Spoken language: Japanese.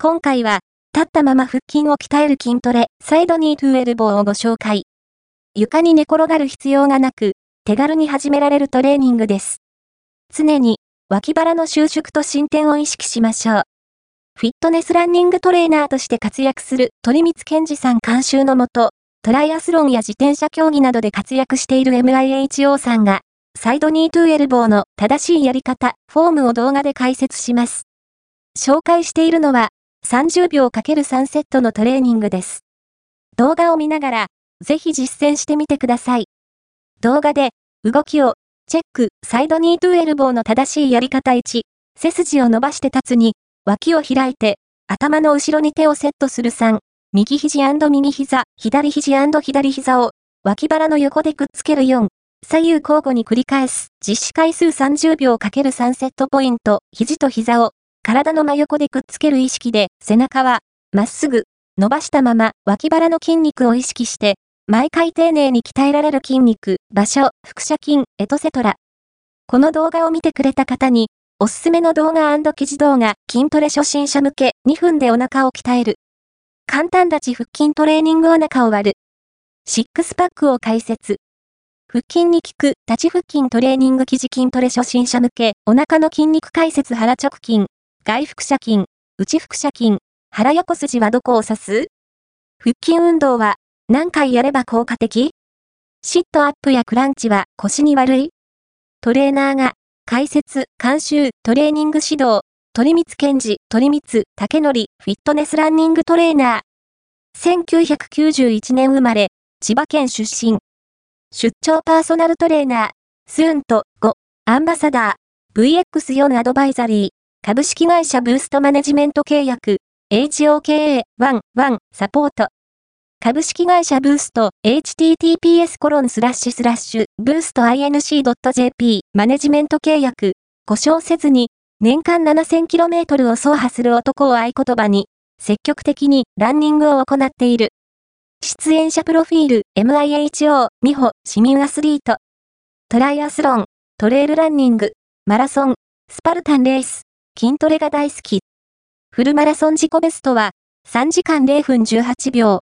今回は、立ったまま腹筋を鍛える筋トレ、サイドニートゥエルボーをご紹介。床に寝転がる必要がなく、手軽に始められるトレーニングです。常に、脇腹の収縮と進展を意識しましょう。フィットネスランニングトレーナーとして活躍する鳥光健二さん監修のもと、トライアスロンや自転車競技などで活躍している MIHO さんが、サイドニートゥエルボーの正しいやり方、フォームを動画で解説します。紹介しているのは、30秒 ×3 セットのトレーニングです。動画を見ながら、ぜひ実践してみてください。動画で、動きを、チェック、サイドニートゥエルボーの正しいやり方1、背筋を伸ばして立つ2、脇を開いて、頭の後ろに手をセットする3、右肘右膝、左肘左膝を、脇腹の横でくっつける4、左右交互に繰り返す、実施回数30秒 ×3 セットポイント、肘と膝を、体の真横でくっつける意識で、背中は、まっすぐ、伸ばしたまま、脇腹の筋肉を意識して、毎回丁寧に鍛えられる筋肉、場所、腹斜筋、エトセトラ。この動画を見てくれた方に、おすすめの動画記事動画、筋トレ初心者向け、2分でお腹を鍛える。簡単立ち腹筋トレーニングお腹を割る。シックスパックを解説。腹筋に効く立ち腹筋トレーニング記事筋トレ初心者向け、お腹の筋肉解説腹直筋、外腹斜筋、内腹斜筋、腹横筋はどこを指す？腹筋運動は何回やれば効果的？シットアップやクランチは腰に悪い？トレーナーが解説、監修、トレーニング指導、鳥光健治、鳥光、竹則、フィットネスランニングトレーナー。1991年生まれ、千葉県出身。出張パーソナルトレーナー、スーンと5、アンバサダー、VX4 アドバイザリー。株式会社ブーストマネジメント契約、HOKA11 サポート。株式会社ブースト、https コロンスラッシュスラッシュ、ブースト inc.jp マネジメント契約、故障せずに、年間 7000km を走破する男を合言葉に、積極的にランニングを行っている。出演者プロフィール、MIHO、美穂、市民アスリート。トライアスロン、トレイルランニング、マラソン、スパルタンレース。筋トレが大好き。フルマラソン自己ベストは3時間0分18秒。